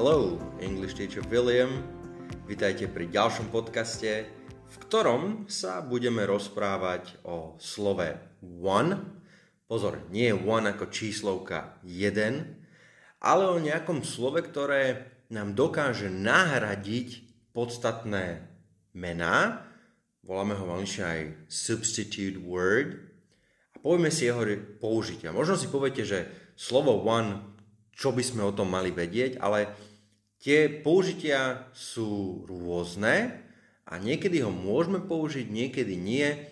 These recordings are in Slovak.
Hello, English teacher William. Vítajte pri ďalšom podcaste, v ktorom sa budeme rozprávať o slove one. Pozor, nie one ako číslovka 1, ale o nejakom slove, ktoré nám dokáže nahradiť podstatné mená. Voláme ho veľmi aj substitute word. A povieme si jeho použitia. Možno si poviete, že slovo one čo by sme o tom mali vedieť, ale tie použitia sú rôzne a niekedy ho môžeme použiť, niekedy nie.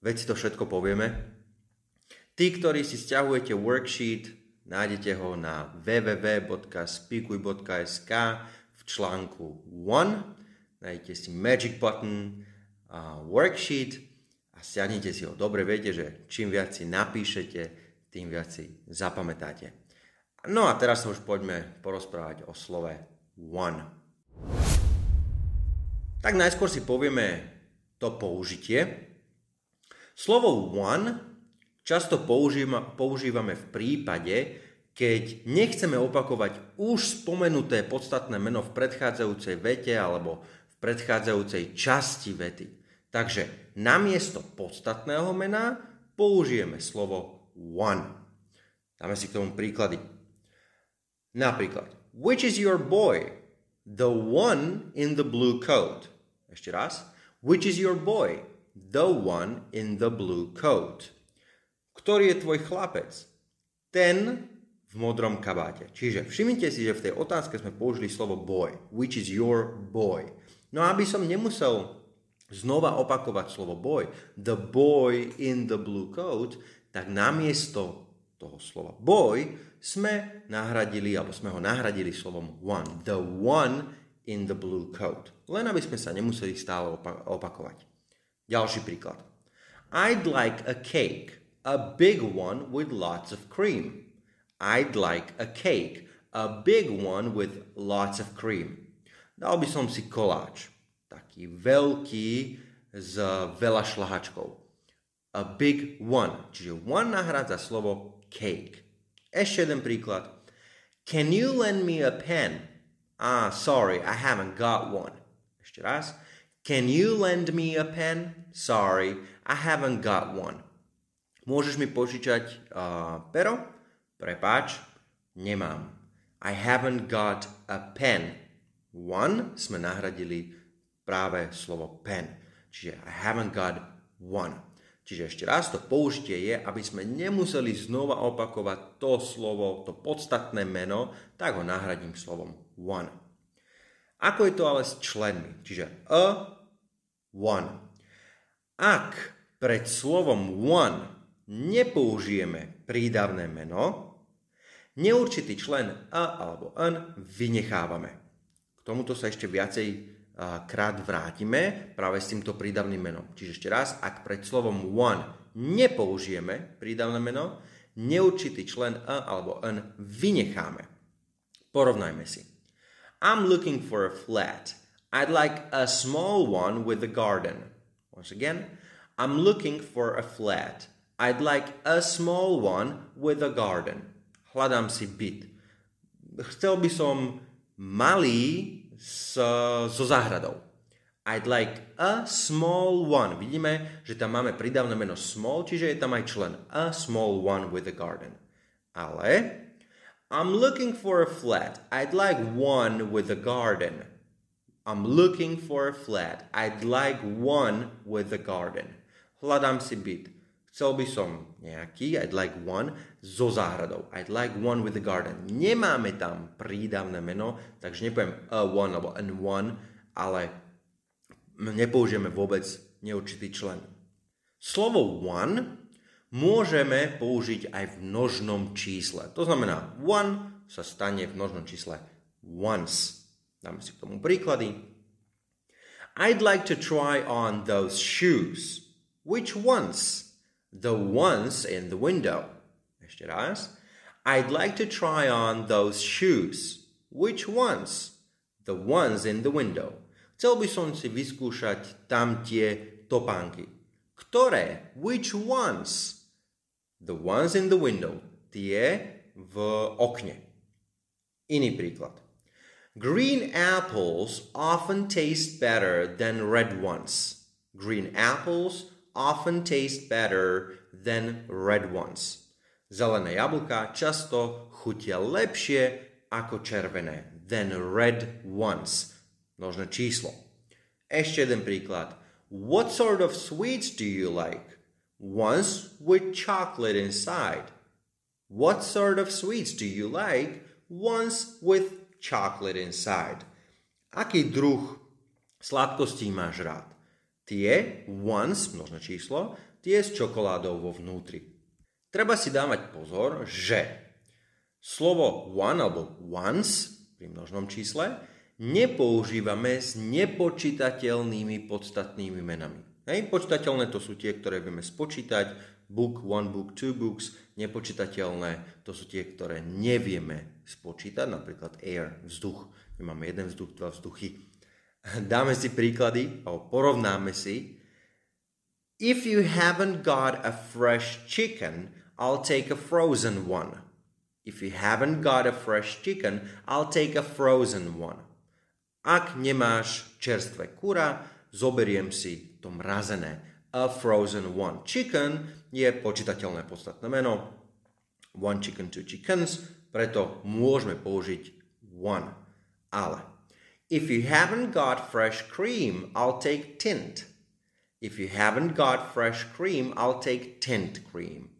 Veď si to všetko povieme. Tí, ktorí si stiahujete worksheet, nájdete ho na www.speakuj.sk v článku 1. Nájdete si magic button a worksheet a stiahnete si ho. Dobre viete, že čím viac si napíšete, tým viac si zapamätáte. No a teraz sa už poďme porozprávať o slove. Tak najskôr si povieme to použitie. Slovo one často používame v prípade, keď nechceme opakovať už spomenuté podstatné meno v predchádzajúcej vete alebo v predchádzajúcej časti vety. Takže namiesto podstatného mena použijeme slovo one. Dáme si k tomu príklady. Napríklad, which is your boy? The one in the blue coat. Ešte raz. Which is your boy? The one in the blue coat. Ktorý je tvoj chlapec? Ten v modrom kabáte. Čiže všimnite si, že v tej otázke sme použili slovo boy. Which is your boy? No aby som nemusel znova opakovať slovo boy, the boy in the blue coat, tak namiesto toho slova boy sme nahradili, alebo sme ho nahradili slovom one. The one in the blue coat. Len aby sme sa nemuseli stále opakovať. Ďalší príklad. I'd like a cake. A big one with lots of cream. I'd like a cake. A big one with lots of cream. Dal by som si koláč. Taký veľký s veľa šlahačkou. A big one. Čiže one nahradza slovo cake. Ešte jeden príklad. Can you lend me a pen? Ah, sorry, I haven't got one. Ešte raz. Can you lend me a pen? Sorry, I haven't got one. Môžeš mi požičať uh, pero? Prepáč, nemám. I haven't got a pen. One sme nahradili práve slovo pen. Čiže I haven't got one. Čiže ešte raz, to použitie je, aby sme nemuseli znova opakovať to slovo, to podstatné meno, tak ho nahradím slovom one. Ako je to ale s členmi? Čiže a, one. Ak pred slovom one nepoužijeme prídavné meno, neurčitý člen a alebo n vynechávame. K tomuto sa ešte viacej krát vrátime práve s týmto prídavným menom. Čiže ešte raz, ak pred slovom one nepoužijeme prídavné meno, neurčitý člen a alebo n vynecháme. Porovnajme si. I'm looking for a flat. I'd like a small one with a garden. Once again, I'm looking for a flat. I'd like a small one with a garden. Hľadám si byt. Chcel by som malý so, so záhradou. I'd like a small one. Vidíme, že tam máme pridávne meno small, čiže je tam aj člen. A small one with a garden. Ale I'm looking for a flat. I'd like one with a garden. I'm looking for a flat. I'd like one with a garden. Hľadám si byt. Chcel by som nejaký, I'd like one, so záhradou. I'd like one with a garden. Nemáme tam prídavné meno, takže nepoviem a one alebo an one, ale nepoužijeme vôbec neurčitý člen. Slovo one môžeme použiť aj v množnom čísle. To znamená, one sa stane v množnom čísle once. Dáme si k tomu príklady. I'd like to try on those shoes. Which ones? The ones in the window. Ešte raz. I'd like to try on those shoes. Which ones? The ones in the window. Chcel by som si vyskúšať tam tie topánky. Ktoré? Which ones? The ones in the window. Tie v okne. Iný príklad. Green apples often taste better than red ones. Green apples often taste better than red ones. Zelené jablka často chutia lepšie ako červené. Than red ones. Množné číslo. Ešte jeden príklad. What sort of sweets do you like? Ones with chocolate inside. What sort of sweets do you like? Ones with chocolate inside. Aký druh sladkostí máš rád? Tie, ones, množné číslo, tie s čokoládou vo vnútri. Treba si dávať pozor, že slovo one alebo once pri množnom čísle nepoužívame s nepočítateľnými podstatnými menami. Hej, počítateľné to sú tie, ktoré vieme spočítať, book, one book, two books, nepočítateľné to sú tie, ktoré nevieme spočítať, napríklad air, vzduch. My máme jeden vzduch, dva vzduchy. Dáme si príklady, alebo porovnáme si. If you haven't got a fresh chicken, I'll take a frozen one. If you haven't got a fresh chicken, I'll take a frozen one. Ak nemáš čerstvé kura, zoberiem si to mrazené. A frozen one. Chicken je počítateľné podstatné meno. One chicken, two chickens. Preto môžeme použiť one. Ale if you haven't got fresh cream, I'll take tint. If you haven't got fresh cream, I'll take tint cream.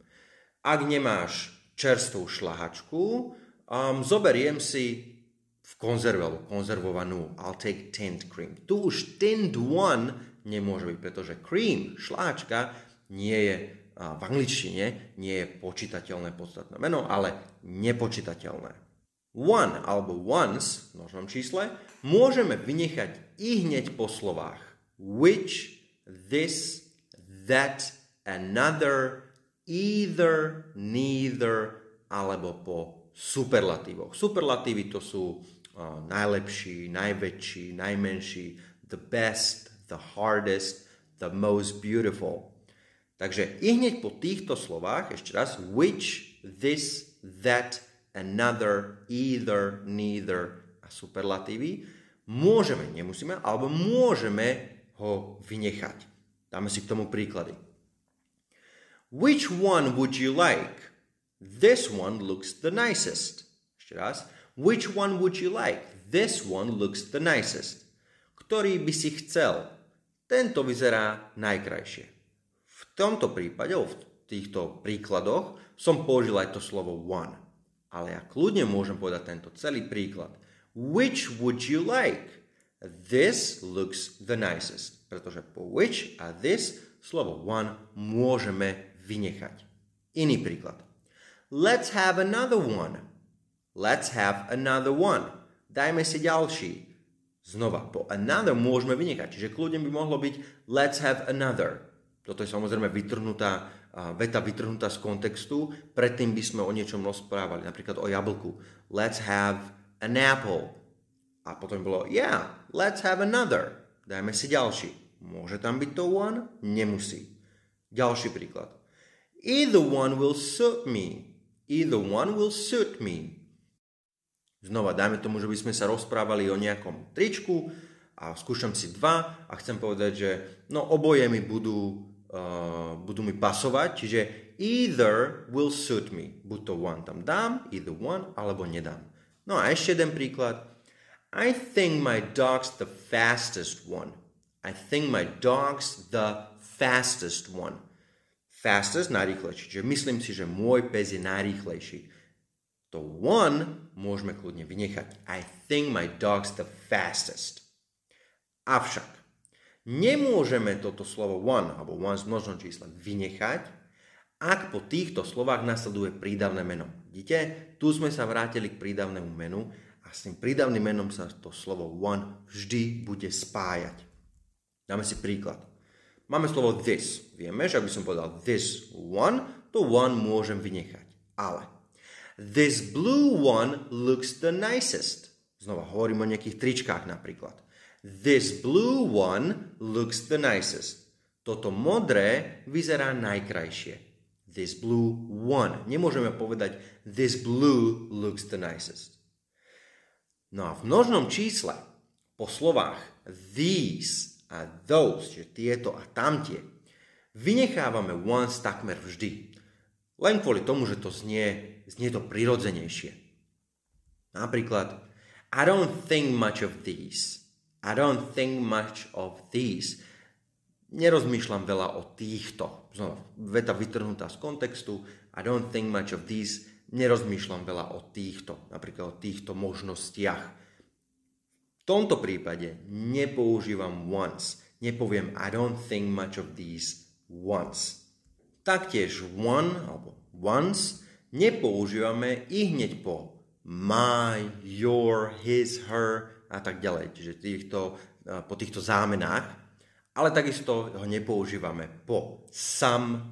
Ak nemáš čerstvú šlahačku, um, zoberiem si v konzerve alebo konzervovanú I'll take tint cream. Tu už tint one nemôže byť, pretože cream, šláčka, nie je v angličtine, nie je počítateľné podstatné meno, ale nepočítateľné. One alebo once v množnom čísle môžeme vynechať i hneď po slovách which, this, that, another, either, neither alebo po superlatívoch. Superlatívy to sú uh, najlepší, najväčší, najmenší, the best, the hardest, the most beautiful. Takže i hneď po týchto slovách, ešte raz, which, this, that, another, either, neither a superlatívy, môžeme, nemusíme, alebo môžeme ho vynechať. Dáme si k tomu príklady. Which one would you like? This one looks the nicest. Ešte raz. Which one would you like? This one looks the nicest. Ktorý by si chcel? Tento vyzerá najkrajšie. V tomto prípade, v týchto príkladoch, som použil aj to slovo one. Ale ja kľudne môžem povedať tento celý príklad. Which would you like? This looks the nicest. Pretože po which a this slovo one môžeme vynechať. Iný príklad. Let's have another one. Let's have another one. Dajme si ďalší. Znova, po another môžeme vynechať. Čiže kľudne by mohlo byť let's have another. Toto je samozrejme vytrhnutá, veta vytrhnutá z kontextu. Predtým by sme o niečom rozprávali, napríklad o jablku. Let's have an apple. A potom bolo, yeah, let's have another. Dajme si ďalší. Môže tam byť to one? Nemusí. Ďalší príklad. Either one will suit me. Either one will suit me. Znova, dajme tomu, že by sme sa rozprávali o nejakom tričku a skúšam si dva a chcem povedať, že no oboje mi budú, uh, budú mi pasovať, čiže either will suit me. Buď to one tam dám, either one, alebo nedám. No a ešte jeden príklad. I think my dog's the fastest one. I think my dog's the fastest one fastest, najrýchlejší. Čiže myslím si, že môj pes je najrýchlejší. To one môžeme kľudne vynechať. I think my dog's the fastest. Avšak nemôžeme toto slovo one alebo one z množnom čísla vynechať, ak po týchto slovách nasleduje prídavné meno. Vidíte? Tu sme sa vrátili k prídavnému menu a s tým prídavným menom sa to slovo one vždy bude spájať. Dáme si príklad. Máme slovo this. Vieme, že ak by som povedal this one, to one môžem vynechať. Ale this blue one looks the nicest. Znova hovorím o nejakých tričkách napríklad. This blue one looks the nicest. Toto modré vyzerá najkrajšie. This blue one. Nemôžeme povedať this blue looks the nicest. No a v množnom čísle po slovách these a those, že tieto a tamtie, vynechávame once takmer vždy. Len kvôli tomu, že to znie, znie to prirodzenejšie. Napríklad, I don't think much of these. I don't think much of these. Nerozmýšľam veľa o týchto. Znova, veta vytrhnutá z kontextu. I don't think much of these nerozmýšľam veľa o týchto, napríklad o týchto možnostiach. V tomto prípade nepoužívam once, nepoviem I don't think much of these once. Taktiež one alebo once nepoužívame i hneď po my, your, his, her a tak ďalej, čiže týchto, po týchto zámenách, ale takisto ho nepoužívame po some,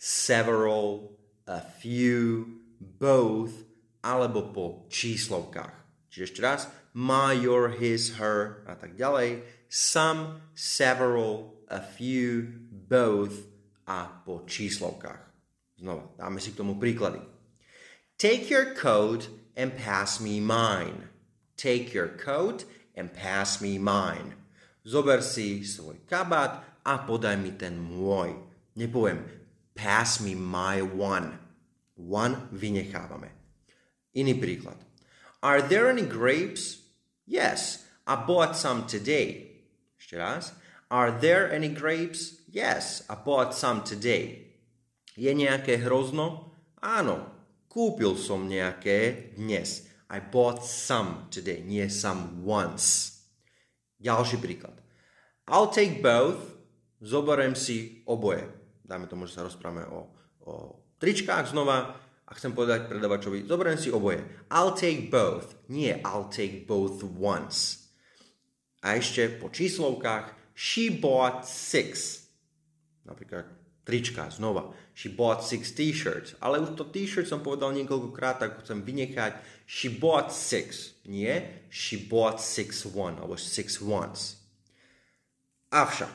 several, a few, both alebo po číslovkách. Čiže ešte raz, my, your, his, her a tak ďalej. Some, several, a few, both a po číslovkách. Znova, dáme si k tomu príklady. Take your coat and pass me mine. Take your coat and pass me mine. Zober si svoj kabát a podaj mi ten môj. Nepoviem pass me my one One vynechávame. Iný príklad. Are there any grapes? Yes, I bought some today. Ešte raz. Are there any grapes? Yes, I bought some today. Je nejaké hrozno? Áno, kúpil som nejaké dnes. I bought some today, nie some once. Ďalší príklad. I'll take both. Zoberiem si oboje. Dáme tomu, že sa rozprávame o, o tričkách znova a chcem povedať predavačovi, zoberiem si oboje. I'll take both. Nie I'll take both once. A ešte po číslovkách she bought six. Napríklad trička znova. She bought six t-shirts. Ale už to t-shirt som povedal niekoľkokrát, tak chcem vynechať. She bought six. Nie she bought six one alebo six once. Avšak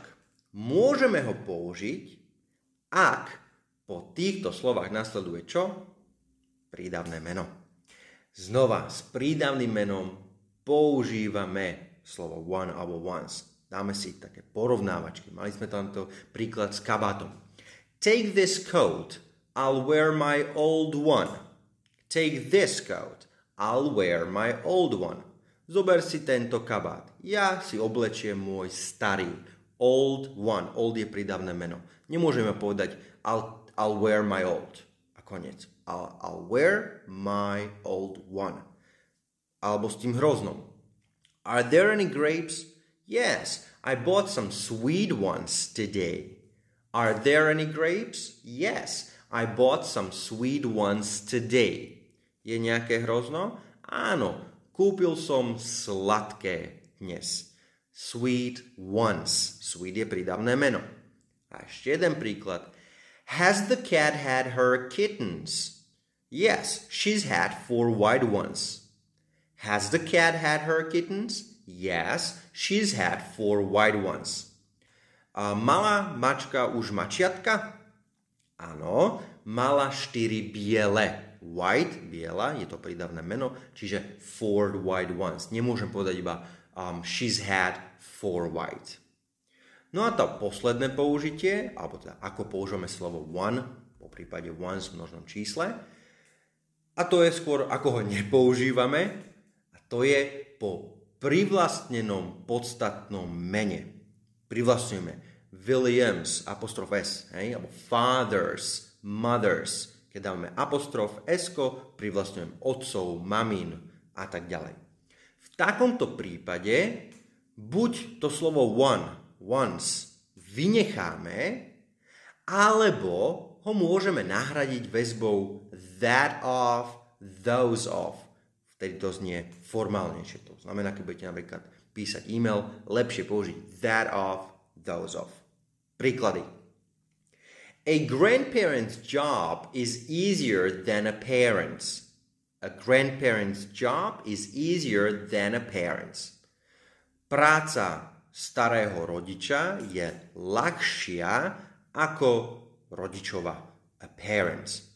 môžeme ho použiť, ak po týchto slovách nasleduje čo? Prídavné meno. Znova s prídavným menom používame slovo one alebo once. Dáme si také porovnávačky. Mali sme tamto príklad s kabátom. Take this coat, I'll wear my old one. Take this coat, I'll wear my old one. Zober si tento kabát. Ja si oblečiem môj starý. Old one. Old je prídavné meno. Nemôžeme povedať I'll I'll wear my old. A koniec. I'll, I'll wear my old one. Alebo s tým hroznom. Are there any grapes? Yes, I bought some sweet ones today. Are there any grapes? Yes, I bought some sweet ones today. Je nejaké hrozno? Áno, kúpil som sladké dnes. Sweet ones. Sweet je prídavné meno. A ešte jeden príklad. Has the cat had her kittens? Yes, she's had four white ones. Has the cat had her kittens? Yes, she's had four white ones. A mala mačka už mačiatka? Áno, mala štyri biele. White, biela, je to prídavné meno, čiže four white ones. Nemôžem povedať iba um, she's had four white. No a to posledné použitie, alebo teda ako používame slovo one, po prípade once v množnom čísle, a to je skôr ako ho nepoužívame, a to je po privlastnenom podstatnom mene. Privlastňujeme Williams, apostrof S, hej, alebo fathers, mothers. Keď dávame apostrof S, privlastňujem otcov, mamín a tak ďalej. V takomto prípade buď to slovo one once vynecháme, alebo ho môžeme nahradiť väzbou that of, those of. Vtedy to znie formálnejšie. To znamená, keď budete napríklad písať e-mail, lepšie použiť that of, those of. Príklady. A grandparent's job is easier than a parent's. A grandparent's job is easier than a parent's. Práca starého rodiča je ľahšia ako rodičova, a parents.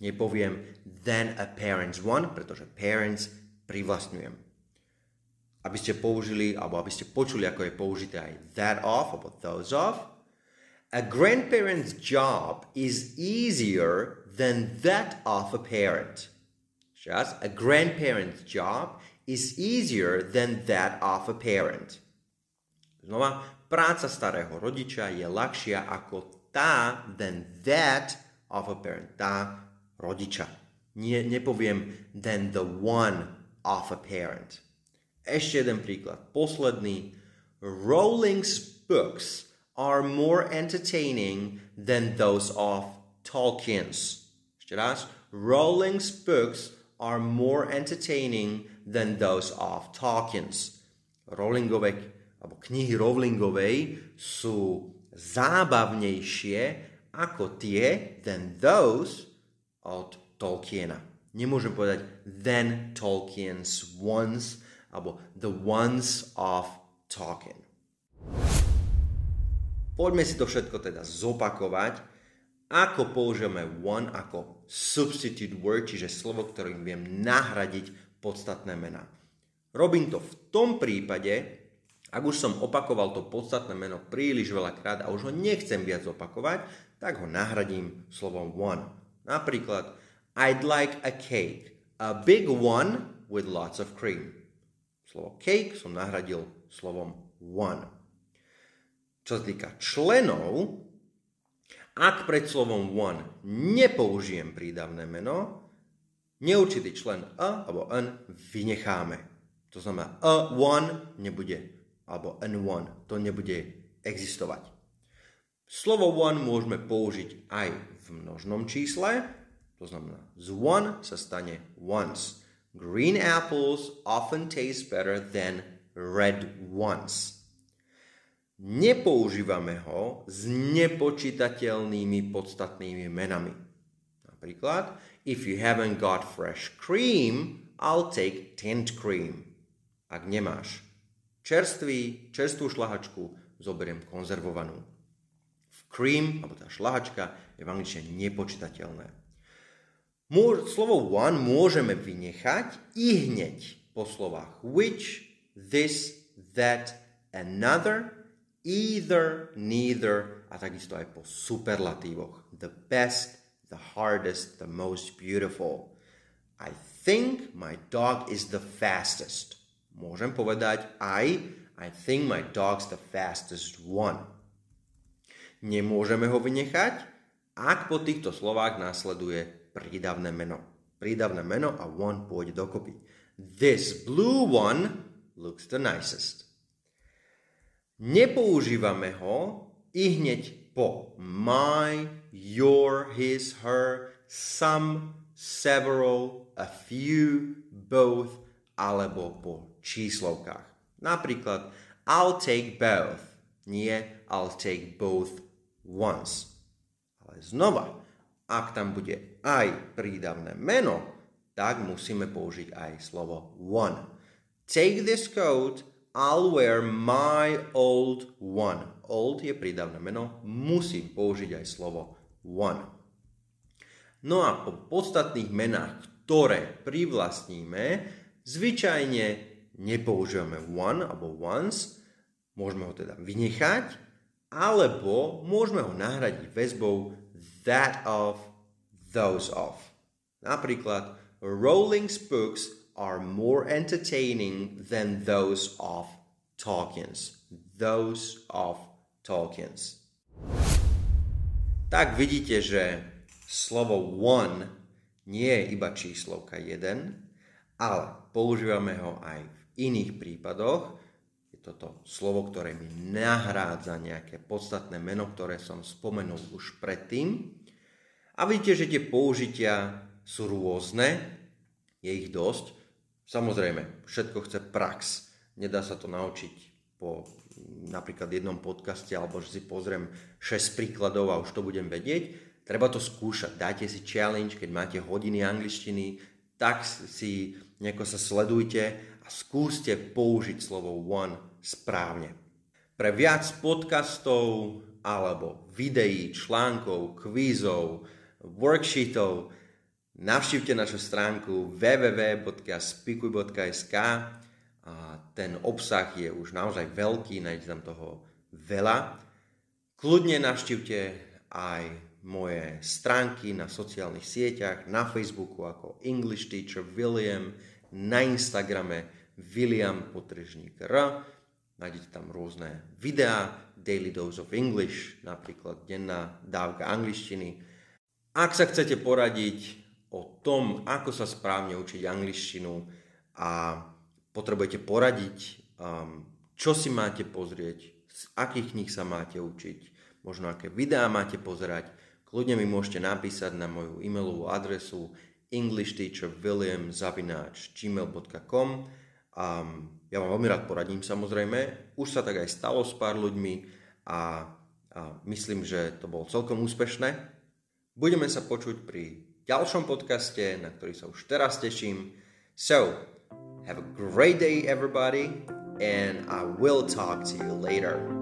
Nepoviem than a parents one, pretože parents privlastňujem. Aby ste použili, alebo aby ste počuli, ako je použité aj that of, alebo those of. A grandparent's job is easier than that of a parent. Just a grandparent's job is easier than that of a parent. Znova, práca starého rodiča je ľahšia ako tá than that of a parent. Tá rodiča. Nie, nepoviem than the one of a parent. Ešte jeden príklad. Posledný. Rowling's books are more entertaining than those of Tolkien's. Ešte raz. Rowling's books are more entertaining than those of Tolkien's. Rowlingové, alebo knihy Rowlingovej sú zábavnejšie ako tie than those od Tolkiena. Nemôžem povedať than Tolkien's ones, alebo the ones of talking. Poďme si to všetko teda zopakovať, ako použijeme one ako substitute word, čiže slovo, ktorým viem nahradiť podstatné mená. Robím to v tom prípade, ak už som opakoval to podstatné meno príliš veľakrát a už ho nechcem viac opakovať, tak ho nahradím slovom one. Napríklad, I'd like a cake, a big one with lots of cream. Slovo cake som nahradil slovom one. Čo sa týka členov, ak pred slovom one nepoužijem prídavné meno, neurčitý člen a alebo n vynecháme. To znamená a one nebude, alebo n one, to nebude existovať. Slovo one môžeme použiť aj v množnom čísle, to znamená z one sa stane once. Green apples often taste better than red ones. Nepoužívame ho s nepočítateľnými podstatnými menami. Napríklad, if you haven't got fresh cream, I'll take tinned cream. Ak nemáš čerstvý, čerstvú šlahačku, zoberiem konzervovanú. Cream, alebo tá šlahačka, je v angličtine nepočítateľné. Slovo one môžeme vynechať i hneď po slovách which, this, that, another, either, neither a takisto aj po superlatívoch. The best, the hardest, the most beautiful. I think my dog is the fastest. Môžem povedať I, I think my dog's the fastest one. Nemôžeme ho vynechať, ak po týchto slovách následuje prídavné meno. Prídavné meno a one pôjde dokopy. This blue one looks the nicest. Nepoužívame ho i hneď po my, your, his, her, some, several, a few, both alebo po číslovkách. Napríklad I'll take both, nie I'll take both once. Ale znova, ak tam bude aj prídavné meno, tak musíme použiť aj slovo one. Take this coat, I'll wear my old one. Old je prídavné meno, musím použiť aj slovo one. No a po podstatných menách, ktoré privlastníme, zvyčajne nepoužívame one alebo once, môžeme ho teda vynechať, alebo môžeme ho nahradiť väzbou that of, those of. Napríklad, Rowling's books are more entertaining than those of Tolkien's. Those of Tolkien's. Tak vidíte, že slovo one nie je iba číslovka 1, ale používame ho aj v iných prípadoch, toto slovo, ktoré mi nahrádza nejaké podstatné meno, ktoré som spomenul už predtým. A vidíte, že tie použitia sú rôzne, je ich dosť. Samozrejme, všetko chce prax. Nedá sa to naučiť po napríklad jednom podcaste, alebo že si pozriem 6 príkladov a už to budem vedieť. Treba to skúšať. Dajte si challenge, keď máte hodiny angličtiny, tak si nejako sa sledujte a skúste použiť slovo one správne. Pre viac podcastov alebo videí, článkov, kvízov, worksheetov navštívte našu stránku www.spikuj.sk a ten obsah je už naozaj veľký, nájdete tam toho veľa. Kľudne navštívte aj moje stránky na sociálnych sieťach, na Facebooku ako English Teacher William, na Instagrame William Potržník R. Nájdete tam rôzne videá, Daily Dose of English, napríklad denná dávka angličtiny. Ak sa chcete poradiť o tom, ako sa správne učiť angličtinu a potrebujete poradiť, um, čo si máte pozrieť, z akých kníh sa máte učiť, možno aké videá máte pozerať, kľudne mi môžete napísať na moju e-mailovú adresu englishteacherwilliam.gmail.com a ja vám veľmi rád poradím samozrejme. Už sa tak aj stalo s pár ľuďmi a, a myslím, že to bolo celkom úspešné. Budeme sa počuť pri ďalšom podcaste, na ktorý sa už teraz teším. So, have a great day everybody and I will talk to you later.